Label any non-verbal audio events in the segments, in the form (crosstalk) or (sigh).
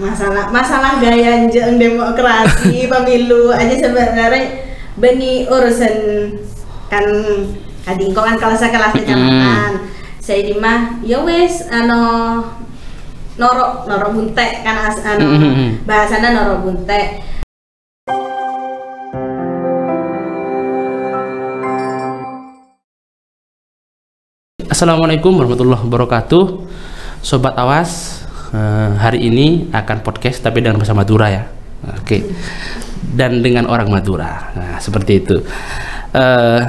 masalah masalah gaya jeng demokrasi (laughs) pemilu aja sebenarnya beni urusan kan kadingko kan kelas kelas kecamatan. Saya di mah ya wes ano noro noro buntek kan as, ano Mm-mm. bahasana noro buntek. Assalamualaikum warahmatullahi wabarakatuh. Sobat Awas eh, Hari ini akan podcast tapi dengan bahasa Madura ya. Oke. Dan dengan orang Madura. Nah seperti itu. Eh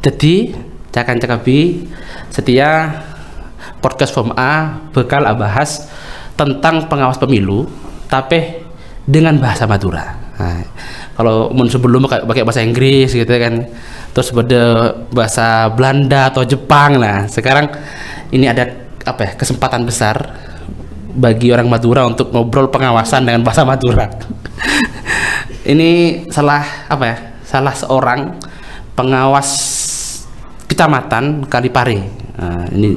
Jadi Cakan cakapi Setia Podcast Form A Bekal bahas Tentang pengawas pemilu Tapi dengan bahasa Madura. Nah, Kalau mun sebelum pakai bahasa Inggris gitu kan Terus pada bahasa Belanda atau Jepang. Nah sekarang ini ada apa ya kesempatan besar bagi orang Madura untuk ngobrol pengawasan dengan bahasa Madura. ini salah apa ya? Salah seorang pengawas kecamatan Kalipare. Nah, ini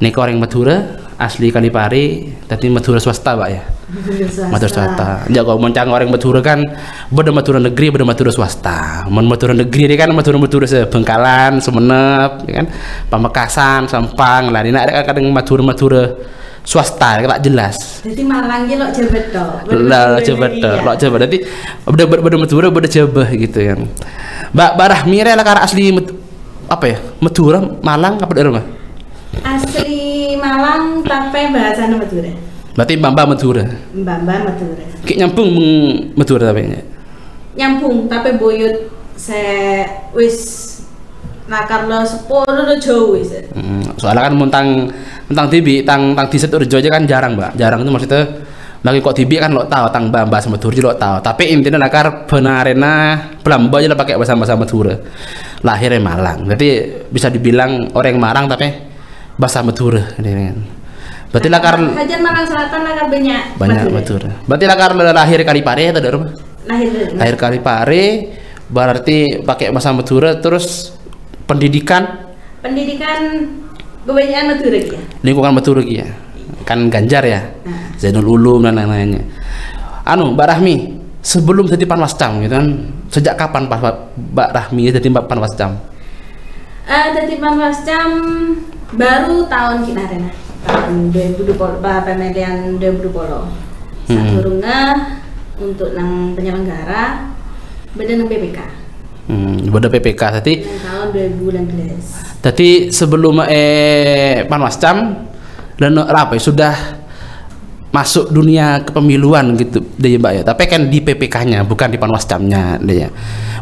ini orang Madura asli Kalipare, tapi Madura swasta pak ya. Madura swasta. Ya kalau mencang orang Madura kan beda Madura negeri, beda Madura swasta. Men Madura negeri ini kan Madura Madura sebengkalan, Sumenep, ya kan, Pamekasan, Sampang. Lah ini ada kadang Madura Madura swasta, tak jelas. jadi Malang ki lo jebet to Lah lo coba dah, lo coba. Nanti beda beda beda Madura, beda coba gitu kan. Mbak Mbak Rahmi lah karena asli apa ya? Madura, Malang apa daerah mah? asli Malang tapi bahasana Madura Berarti Mbak Mbak Madura. mbak mbak Madura Kayak nyambung meng Madura tapi. nyambung tapi buyut se wis nakar lo sepuluh lo jauh wis Hmm, soalnya kan mentang mentang tibi tang tang diset urjo aja kan jarang mbak. Jarang itu maksudnya lagi kok tibi kan lo tahu tang mbak mbak sama turji lo tahu tapi intinya nakar benarena pelamba aja lah pakai bahasa bahasa Madura lahirnya Malang. Jadi bisa dibilang orang Marang tapi bahasa Madura ini kan. Berarti lakar Hajar Malang Selatan nakar banyak banyak Madura berarti lakar lahir kali pare atau dari rumah lahir. Lahir kali pare berarti pakai bahasa Madura terus pendidikan? Pendidikan kebanyakan Madura ya? Lingkungan Madura ya? Kan Ganjar ya? Nah. Zainul Ulum dan lain-lainnya. Anu Mbak Rahmi sebelum jadi panwascam gitu kan? Sejak kapan Pak Mbak Rahmi jadi Mbak panwascam Eh, jadi Panwascam baru tahun kemarin tahun 2020 bah, pemilihan 2020 saat untuk nang penyelenggara beda nang BPK hmm, PPK yang tahun 2019 jadi sebelum eh panwascam dan apa sudah masuk dunia kepemiluan gitu deh mbak ya. Tapi kan di PPK-nya bukan di panwascamnya deh ya.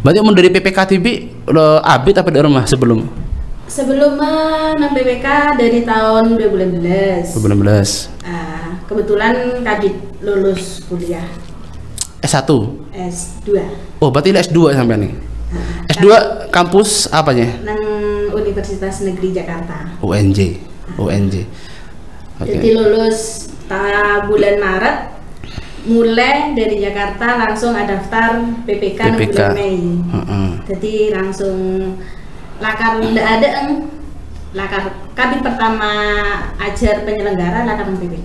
Berarti mau dari PPK TV lo abit apa dari rumah sebelum? Sebelumnya nang BPK dari tahun 2019 2019 Ah, kebetulan kadit lulus kuliah. S1 S2 Oh, berarti ini S2 sampai nih. Ah, S2 kampus apanya? nang Universitas Negeri Jakarta UNJ. UNJ. Oke. Jadi lulus bulan Maret mulai dari Jakarta langsung ada daftar PPK, PPK. bulan Mei. Heeh. Jadi langsung lakar ndak ada eng lakar kabin pertama ajar penyelenggara lakar PPK.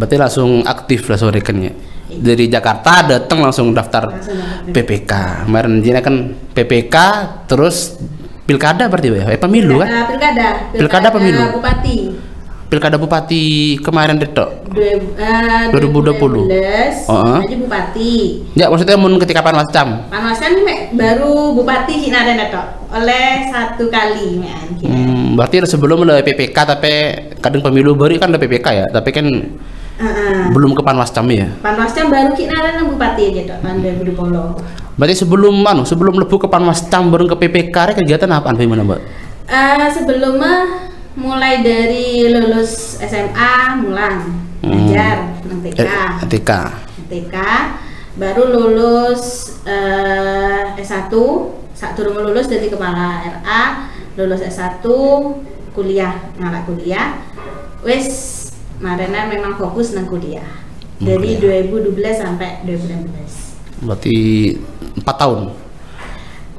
Berarti langsung aktif lah sore kan ya. Dari Jakarta datang langsung daftar daftar PPK. Kemarin Jina kan PPK terus pilkada berarti ya? Eh pemilu kan? Eh, pilkada, Pilkada pemilu? Bupati. Pilkada bupati kemarin. Dua, eh, 2020. 2012, Oh, oh. aja bupati. Ya maksudnya mun ketika panwascam. Panwasan mek baru bupati Hinaren tok oleh satu kali kira. Hmm, berarti sebelum ada PPK tapi kadang pemilu baru kan ada PPK ya, tapi kan Heeh. belum ke panwascam ya. Panwascam baru Hinaren nang bupati aja tok tahun 2020. Berarti sebelum anu, sebelum lebu ke Panwascam baru ke PPK kegiatan apa gimana, Mbak? Eh sebelumnya mulai dari lulus SMA mulang Hmm. nang TK. Eh, TK. TK baru lulus eh, S1 saat turun lulus jadi kepala RA lulus S1 kuliah ngalak kuliah wes marena memang fokus nang kuliah dari 2012 sampai 2016 Berarti 4 tahun.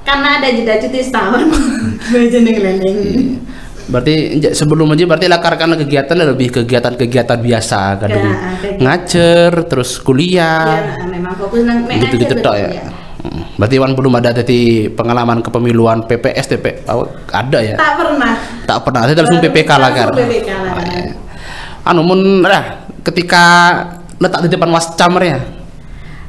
karena ada jeda cuti setahun belajar neng leleng Berarti sebelum aja berarti lakarkan kegiatan lebih kegiatan-kegiatan biasa kadang Ya, kegiatan. ngacer terus Ya, kuliah memang fokus nang gitu-gitu tok ya. Mm. Berarti Wan belum ada tadi pengalaman kepemiluan PPS TP oh, ada ya? Tak pernah. Tak pernah, tadi langsung PPK lah kan. PPK lah, Oh, kan. iya. Anu mun dah ketika letak di depan wascam ya.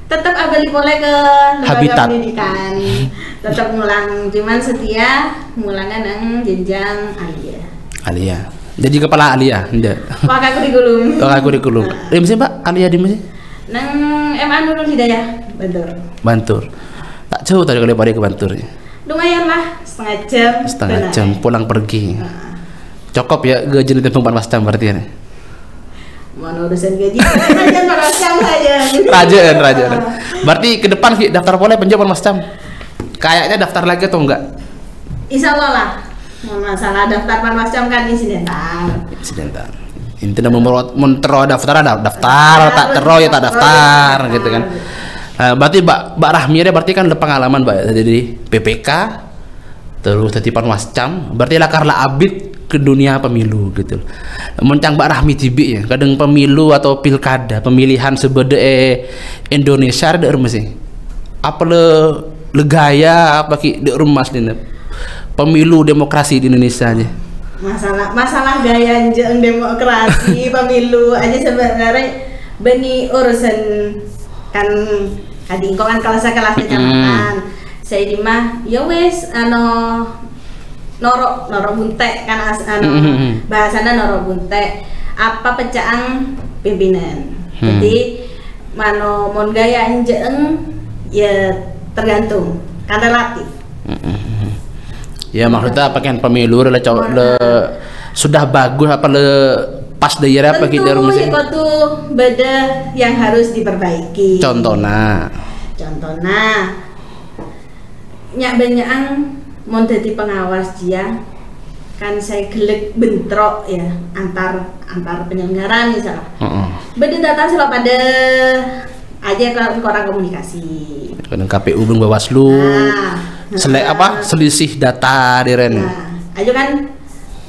Tetap abali boleh ke lembaga Habitat. pendidikan. (laughs) Tetap ngulang, cuman setia ngulangnya nang jenjang alia. Alia. Jadi kepala Alia, ndak. Pakai kurikulum. (laughs) Oh, kurikulum. Di mana Pak? Alia di mana? Nang MA Nurul Hidayah, Bantul. Bantur. Tak jauh tadi kalau pada ke Bantur. ya. Lumayan lah, setengah jam. Setengah jam pulang pergi. Nah, Cokop ya gaji di tempat wascam berarti ya. Mau urusan gaji, aja pada jam saja. Rajaan, rajaan. Berarti ke depan daftar boleh penjabat wascam. Kayaknya daftar lagi atau enggak? Insya Allah lah. Masalah daftar panwascam kan insidental. Insidental. Intinya mentero daftar ada daftar, tak tero ya tak daftar gitu kan. Nah, berarti Mbak Mbak Rahmi ada berarti kan ada pengalaman Mbak jadi PPK terus jadi panwascam berarti lah karena abid ke dunia pemilu gitu. Mencang Mbak Rahmi tibi ya. Kadang pemilu atau pilkada pemilihan sebede eh, Indonesia ada rumah sih. Apa le legaya apa ki di rumah sini pemilu demokrasi di Indonesia aja. Masalah masalah gaya jeng demokrasi (laughs) pemilu aja sebenarnya beni urusan kan kading kok kan kelas kelas kecamatan. Saya di mah ya wes ano norok norok buntek kan as, ano Mm-mm. bahasana norok buntek apa pecahan pimpinan. Hmm. Jadi mano mon gaya jeng ya tergantung kan relatif. Ya maksudnya apa kan pemilu le, le sudah bagus apa le pas daerah apa gitu Tentu rumah ya kok tuh beda yang harus diperbaiki. Contohnya. Contohnya nyak banyakan mau jadi pengawas dia kan saya gelek bentrok ya antar antar penyelenggara misalnya Heeh. beda data selalu pada aja ke orang komunikasi Kadang KPU belum Bawaslu. Nah, Sele nah. apa selisih data di Ren. nah aja kan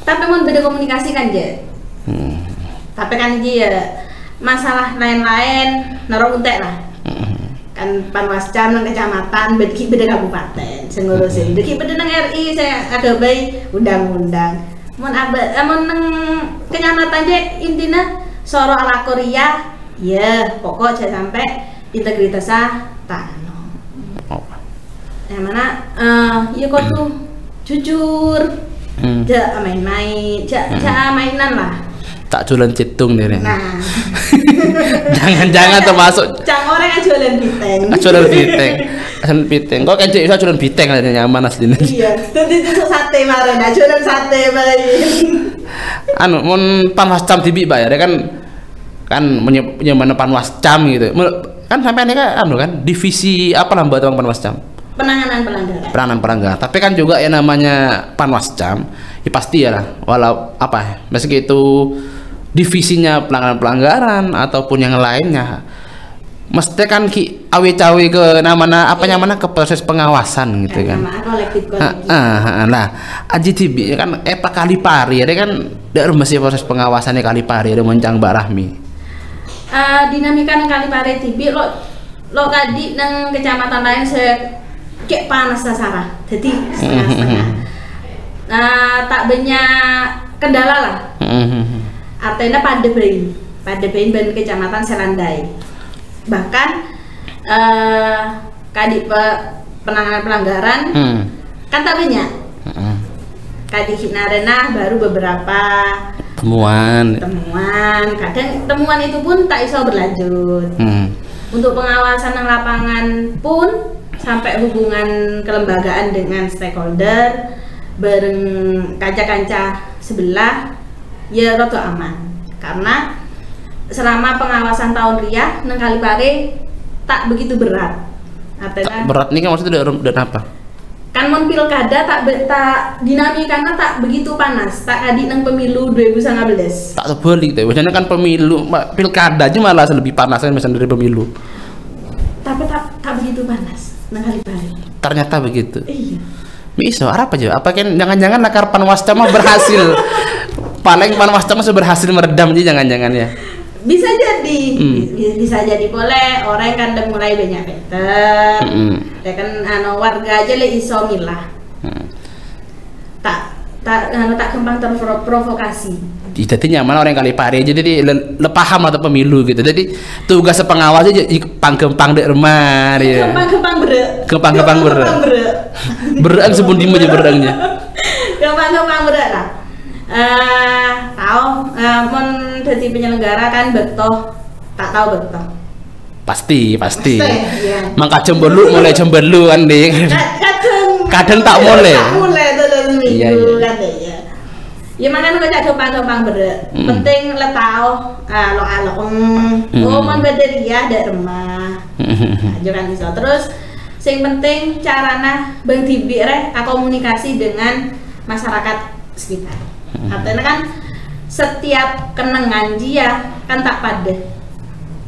tapi mau beda komunikasi kan je Hmm. tapi kan dia ya masalah lain-lain naruh untek lah kan panwascam nang kecamatan beda beda kabupaten. Sing ngurusin beda beda nang RI saya ada bayi undang-undang. Mon aba eh, mon nang kecamatan je intinya soro ala Korea ya pokok saya sampai integritasnya tak anu. Oh. yang mana eh ya kok tuh jujur. Hmm. ja main-main ja, ja mainan lah. Tak jualan cetung di Ren. Nah, (laughs) Jangan-jangan termasuk Cang orang yang jualan biteng. Ah, jualan piteng. Jualan piteng. Kok kan bisa jualan piteng aja nyaman aslinya. Iya, tadi itu sate marah, nah jualan sate bayi. anu mun panwascam tibi Pak ya dia kan kan menyemana panwascam gitu kan sampai kan anu kan divisi apa lah mbak tentang panwascam Penanganan pelanggaran. peranan pelanggar tapi kan juga ya namanya panwascam ya pasti ya lah walau apa ya meski itu divisinya pelanggaran pelanggaran ataupun yang lainnya mesti kan ki awe cawe ke namanya apa namanya ke proses pengawasan gitu kan Nama kolektif Ah, kolektif. ah, ah, nah, Aji Tibi kan eta kali pari ya kan dari masih proses pengawasannya kali pari ada mencang Mbak Rahmi. Eh, dinamika nang kali pare tibi lo lo kadi nang kecamatan lain saya kayak panas sasara. Jadi setengah-setengah. Nah, tak banyak kendala lah. Bayi, pada bayi ben kecamatan Selandai. Bahkan eh kadi pe- penanganan pelanggaran Hmm. kan tak banyak. Kadi Hinarena baru beberapa Temuan. temuan. Kadang temuan itu pun tak iso berlanjut. Hmm. Untuk pengawasan yang lapangan pun sampai hubungan kelembagaan dengan stakeholder bareng kaca-kaca sebelah ya rada aman karena selama pengawasan tahun ria nang Kalipare tak begitu berat artinya Berat nih kan maksudnya dari, dari apa? kan mon pilkada tak be, tak dinamikanya tak begitu panas tak kadi nang pemilu 2019 Tak terbalik deh. Biasanya kan pemilu, pilkada aja malah lebih panas kan misalnya dari pemilu. tapi tak tak begitu panas nang Kalipare Ternyata begitu. iya Miso, apa aja? Apa kan jangan-jangan nakar panwasca mah berhasil. (laughs) Paling panwasca mah berhasil meredam aja jangan-jangan ya. bisa jadi. Bi- bisa jadi boleh orang kan udah mulai banyak better Mm-mm. ya kan anu warga aja le iso milah Hmm. tak tak anu tak kembang terprovokasi Jadi nyaman orang kali pare aja jadi le, le paham atau pemilu gitu. Jadi tugas pengawas aja pang-kempang dek rumah dia. kembang-kembang berek Kembang-kembang berek. kembang berek Berang sebun di aja berangnya. kembang-kembang (laughs) berek lah eh tahu eh, mon jadi penyelenggara kan betul tak tahu betul Pasti, pasti. Pasti, iya. Mangka cemberlu mulai cemberlu kan deh. kadang Kadang tak mulai. tak mulai tuh dalam Iya, minggu iya. kan deh ya ya makanya kok gampang-gampang berek Mm. penting le tahu alo alo Mm. oh mon bederia ada rumah aja kan bisa terus yang penting carana bang tibi reh komunikasi dengan masyarakat sekitar artinya kan setiap kenangan dia kan tak pada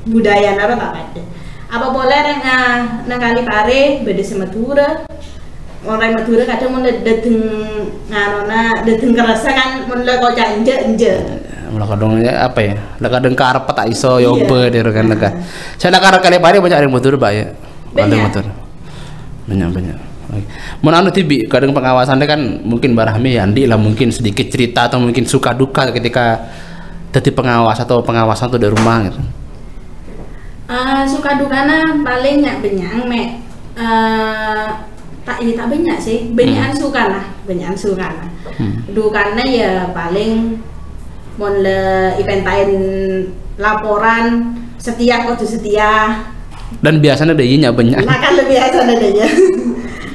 budaya nara tak pada apa boleh reng ah nang kali pare beda sama Madura orang Madura kadang mau dateng ngarona dateng kerasa kan mau kok janje anje Lah kadang ya apa ya? Lah kadang karep tak iso Iya. yobe dia kan lega. Saya nak karep kali pare banyak orang ya. Ada Banyak. motor. Banyak banyak. Anu tibi kadang pengawasannya kan mungkin Barahmi Andi lah mungkin sedikit cerita atau mungkin suka duka ketika jadi pengawas atau pengawasan tuh dari rumah gitu. Ah, suka dukana paling nyak benyang mek eh tak ini tak banyak sih banyakan suka lah banyakan suka lah Hmm. dukana ya paling mon le ipentain laporan setia kudu setia Dan biasanya ada iya banyak. nah kan lebih biasa adanya (laughs)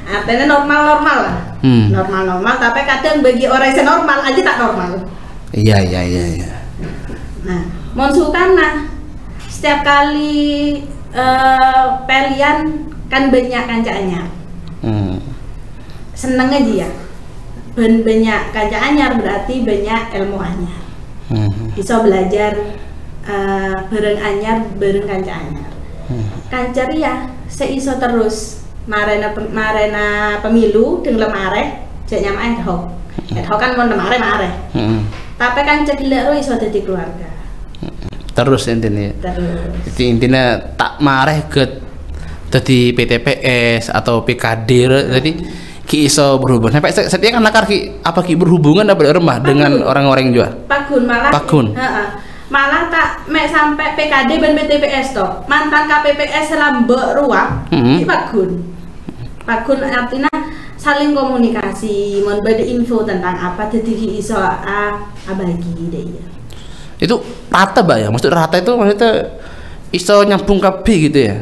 artinya normal normal lah Hmm. normal normal tapi kadang bagi orang yang normal aja tak normal Iya iya iya iya. Nah, mon sukana setiap kali eh pelian kan banyak kancanya. Hmm. Seneng aja ya. Ben banyak kanca anyar berarti banyak ilmu anyar. Hmm. Bisa belajar eh bareng anyar, bareng kanca anyar. Hmm. Kancar ya seiso terus marena marena pemilu dengan lemare cek nyama ad hoc. Ad hoc kan mon lemare mare. Hmm. Tapi kan cek ro iso dadi keluarga. Terus intinya. Terus Jadi intinya tak marah ke jadi PTPS atau PKD jadi ki iso berhubungan sampai se- setia kan nakar ki apa ki berhubungan dapat remah dengan orang-orang juga Pagun malah Pagun. Heeh. malah tak mek sampai PKD ben BTPS toh mantan KPPS lambe ruang Mhm. iki Pagun Pagun artinya saling komunikasi mau beda info tentang apa jadi iso a abagi deh ya. Itu rata mbak ya? Maksud rata itu maksudnya iso nyambung kabeh gitu ya?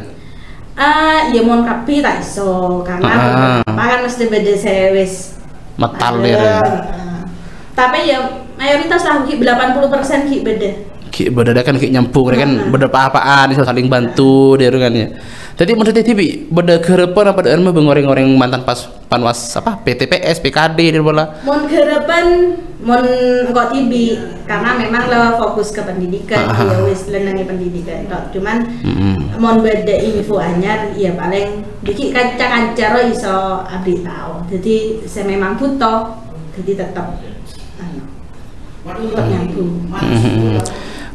Ah ya mon kapi tak iso karena Ah. kan mesti beda sewis metal ya. Heeh. tapi ya mayoritas lah ki 80% ki beda ki beda kan ki nyambung kan? Ah. beda apa-apaan iso saling bantu dia kan ya. Jadi maksudnya tibi beda kerepan apa ada mah ngoreng-ngoreng mantan pas panwas apa PTPS PKD dia bola. Mon kerepan mon kok tibi karena memang lo fokus ke pendidikan Ah. ya wis lenangi pendidikan tok cuman mon beda info anyar ya paling dikit kanca-kanca ro iso abdi tahu jadi saya memang butuh jadi tetap anu tetap nyambung.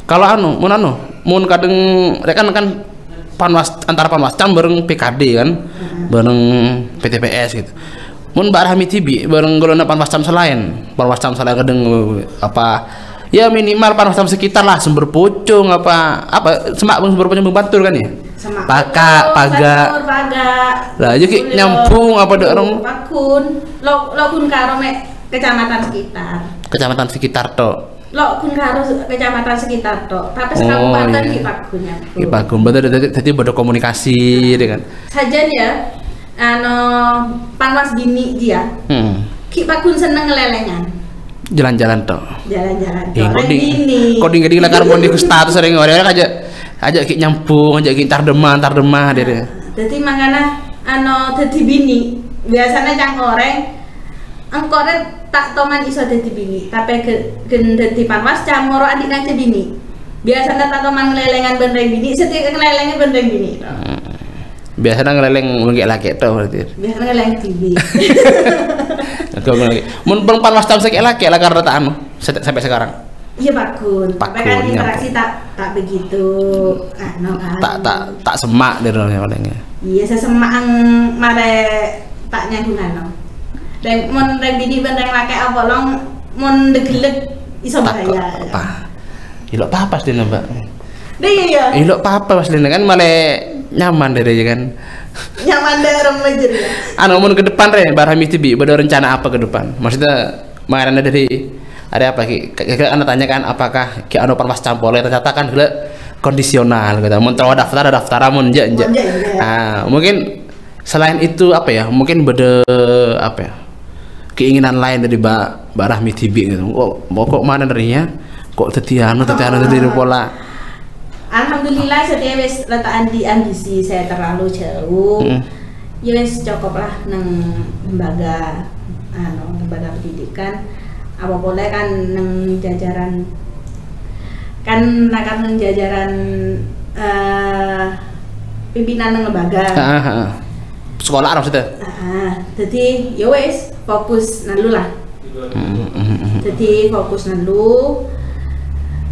Kalau anu, mun anu, mun kadang rekan kan panwas antara panwas cam bareng PKD kan, bareng PTPS gitu. Mun Mbak Rahmi Tibi bareng golongan panwas cam selain, panwas cam selain kadang eh, apa ya minimal panwas cam sekitar lah sumber pucung apa apa semak sumber pucung bantur kan ya. sama Paka, paga. Paga Lah, jadi nyambung apa ada orang- pakun lo lo kun karo kecamatan sekitar Kecamatan sekitar tok. Lo kun karo kecamatan sekitar tok tapi Oh, sekabupaten iya. ki pakun ya Iki bagus, betul tadi ada komunikasi dengan. saja ya ano panwas dini dia Hmm. ki pakun seneng ngelelengan Jalan-jalan tok. jalan-jalan Eh, tok koding, dini koding gede lah karbon di status sering orang aja aja kayak nyambung, aja kayak tar demah, tar demah dia. jadi makanya ano dadi bini biasanya cang oreng engkore tak toman iso dadi bini tapi ge- gen dadi panwas cang moro adik kanca bini biasanya tak toman ngelelengan bendeng bini setiap ngelelengan bendeng bini Biasanya ngeleleng mungkin laki tuh berarti. biasanya ngeleleng TV (laughs) Aku lagi. Mun perempuan mas tahun sekali laki lah karena tak anu sampai sekarang. Iya Pakun, tapi Pakun, kan iya, interaksi tak tak begitu anu kan. Tak tak tak semak orangnya palingnya. Iya sesemak ang mare tak nyanggung anu. Dan mun reng bini ben reng laki apa long mun degelek iso bahaya. apa? Ilok apa sih mbak? Deh iya ya. Ilok apa pas kan malah nyaman dari kan. Nyaman deh remaja ya. Anu mun ke depan re barang tibi ada rencana apa ke depan? Maksudnya mainannya dari ada apa ki? Kayak anda tanyakan apakah ki anu pas campole ternyata kan gila kondisional gitu. Mun tahu daftar ada daftar mun je, je. Ah, mungkin selain itu apa ya? Mungkin beda apa ya? Keinginan lain dari Mbak Mbak Rahmi Tibi gitu. Kok mau kok mana darinya? Kok teti anu teti anu teti pola. Alhamdulillah saya wis letak di ambisi saya terlalu jauh. Mm. Ya wis cukup lah nang lembaga anu lembaga pendidikan. Apa boleh kan nang jajaran kan kan nang jajaran eh pimpinan nang lembaga. Ah, ah, ah. Sekolah maksudnya. Ah, jadi ya wis fokus nalu lah. Jadi fokus nalu.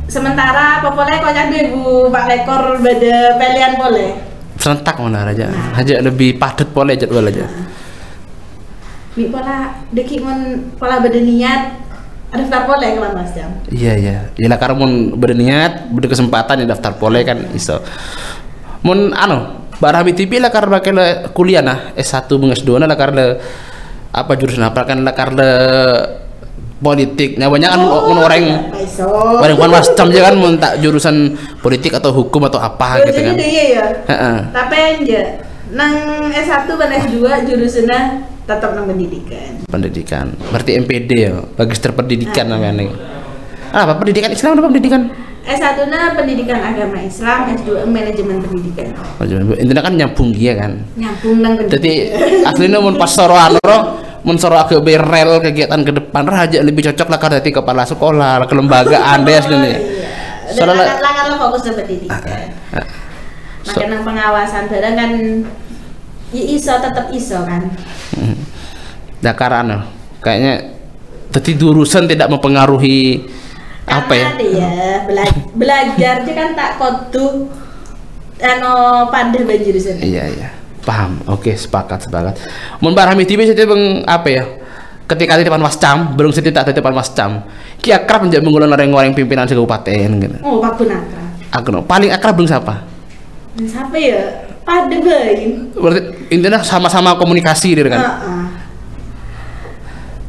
Sementara apa boleh kau jadi bu Pak Lekor beda pilihan boleh. Serentak mana aja. Aja lebih padat pola jadwal aja. Mi pola deki mon pola beda niat daftar boleh kalau mas jam. Iya iya. Iya karena mun berniat, berkesempatan ya daftar pole kan iso. Mun anu, Barami TV lah karena kala kuliah nah S1 menges 2 lah karena apa jurusan apa kan karena politik. Nah banyak kan mun orang orang kan macam aja kan mun tak jurusan politik atau hukum atau apa gitu Jadi kan. dia ya. Heeh. Tapi aja nang S1 dan S2 jurusannya tetap nang pendidikan. Pendidikan. Berarti MPD ya, Magister Pendidikan namanya. Ah, apa pendidikan Islam apa pendidikan? S1 na pendidikan agama Islam, S2 manajemen pendidikan. Intinya kan nyambung dia kan. Nyambung nang pendidikan. Jadi aslinya mun pas soro anu mun soro ke berel kegiatan ke depan raja lebih cocok lah karena kepala sekolah, kelembagaan deh aslinya. Iya. Soalnya- lo fokus ke pendidikan. So- Makan nang pengawasan barang kan ya iso tetap iso kan. Dakar anu, kayaknya jadi jurusan tidak mempengaruhi apa ya? Dia bela- belajar dia kan tak kodu ano pada banjir sana. Iya iya, paham. Oke sepakat sepakat. Mun barami tiba saya bang apa ya? Ketika di depan wascam, belum saya tak di depan wascam. Ki akrab menjadi mengulun orang-orang pimpinan kabupaten gitu. Oh, Pak Gunaka. Aku no, paling akrab belum siapa? Siapa ya? Pada bayi. Berarti intinya sama-sama komunikasi gitu kan? Heeh.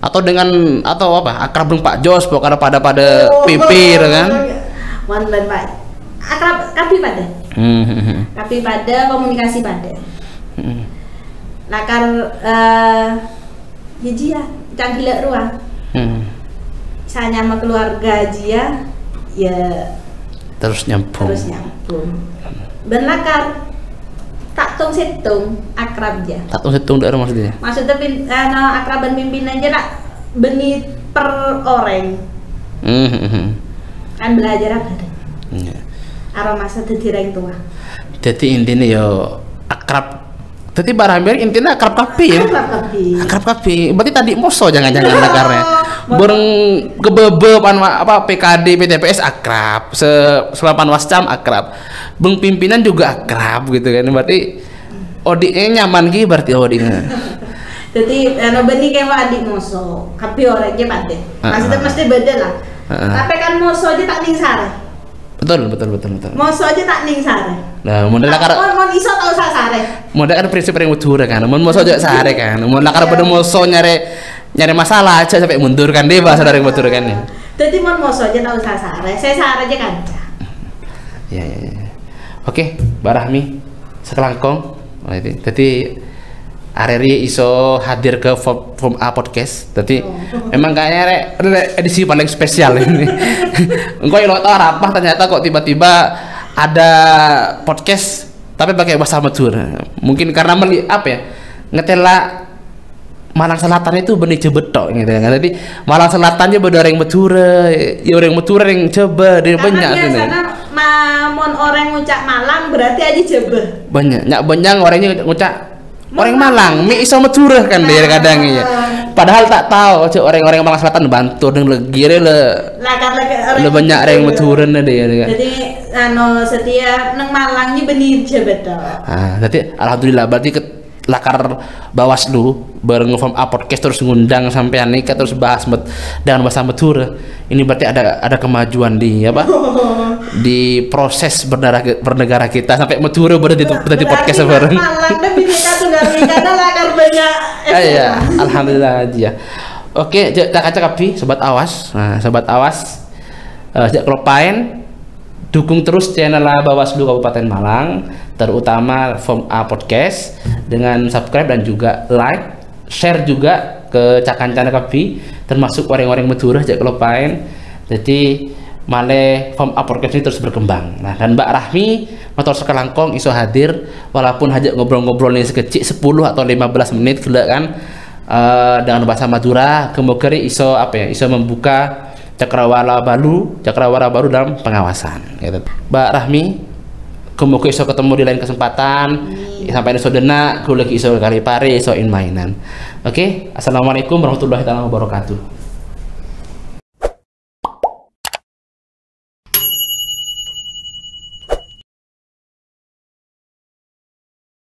Atau dengan atau apa akrab dengan Pak Jos pokoknya pada pada pipir kan Wonten Pak. Akrab kapi pada. Hmm, Kapi pada komunikasi pada. hmm, Lakar eh ya canggih ruang. hmm. Saya sama keluarga Jia ya terus nyambung terus nyambung. Ben lakar tak tung situng akrab aja. satu hitung dari maksudnya Maksudnya pin, ano, akraban pimpinan aja nak beni per orang hmm, hmm. kan belajar apa deh. Iya. Aroma dadi reng tua. jadi intinya yo akrab jadi barang intinya akrab kapi ya Akrab tapi. akrab kapi berarti tadi moso jangan-jangan lakarnya bareng kebebe pan apa PKD PTPS akrab se selapan wascam akrab beng pimpinan juga akrab gitu kan berarti odiknya nyaman gitu berarti odiknya (laughs) Jadi ano beni kayak adik moso, tapi orangnya pada. Maksudnya Ah, ah. mesti beda lah. Ah, ah. Tapi kan moso aja tak ning sare. betul betul betul betul Moso aja tak ning sare. nah modal lakar Mon mon iso tau sa sare. modal kan prinsip yang mutur kan mau moso aja sehari kan mau lakar Iya. pada moso nyari nyari masalah aja sampai mundur kan dia bahasa dari mutur kan ya Jadi mon moso aja tau sa sare. Saya sare aja kan. Ya, ya, ya. Oke, Mbak Rahmi, sekelangkong. Oh. Jadi Areri iso hadir ke Form A podcast. Jadi emang kayaknya rek, rek edisi paling spesial ini. (laughs) Engkau yang lo tau rapah ternyata kok tiba-tiba ada podcast tapi pakai bahasa Madura. Mungkin karena meli apa ya? Ngetela Malang Selatan itu benih cebetok gitu kan. Jadi Malang Selatannya beda orang Madura, ya orang Madura yang coba dari banyak Karena tuh. biasanya mamon orang ngucap Malang berarti aja jebeh. banyak nyak banyak orangnya ngucap orang Malang mi iso Madura kan dia kadang ya padahal tak tahu cek orang-orang Malang Selatan bantu dan legire le lagi le banyak orang meturen deh ya kan. Jadi anu setiap nang Malang ini benih je betul. Ah, jadi alhamdulillah berarti ke lakar Bawaslu bareng ngeform A podcast terus ngundang sampai nikah terus bahas met, dengan bahasa Mature. Ini berarti ada ada kemajuan di apa? (laughs) di proses bernegara, bernegara kita sampai Mature berarti berarti podcast bareng. (laughs) Iya, alhamdulillah aja. Oke, jak tak kaca kapi, sobat awas. Nah, sobat awas, uh, jak kelopain, dukung terus channel Bawaslu Kabupaten Malang, terutama Form A Podcast dengan subscribe dan juga like, share juga ke cakan-cakan kapi, termasuk orang-orang Madura jak kelopain. Jadi Male Form A Podcast ini terus berkembang. Nah, dan Mbak Rahmi motor sekelangkong iso hadir walaupun hanya ngobrol-ngobrol ini sekecil 10 atau 15 menit gila kan eh, dengan bahasa Madura kemungkinan iso apa ya iso membuka cakrawala baru cakrawala baru dalam pengawasan gitu. Mbak Rahmi kemungkinan iso ketemu di lain kesempatan sampai iso dena kulik iso kali pare iso in mainan. Oke assalamualaikum warahmatullahi wabarakatuh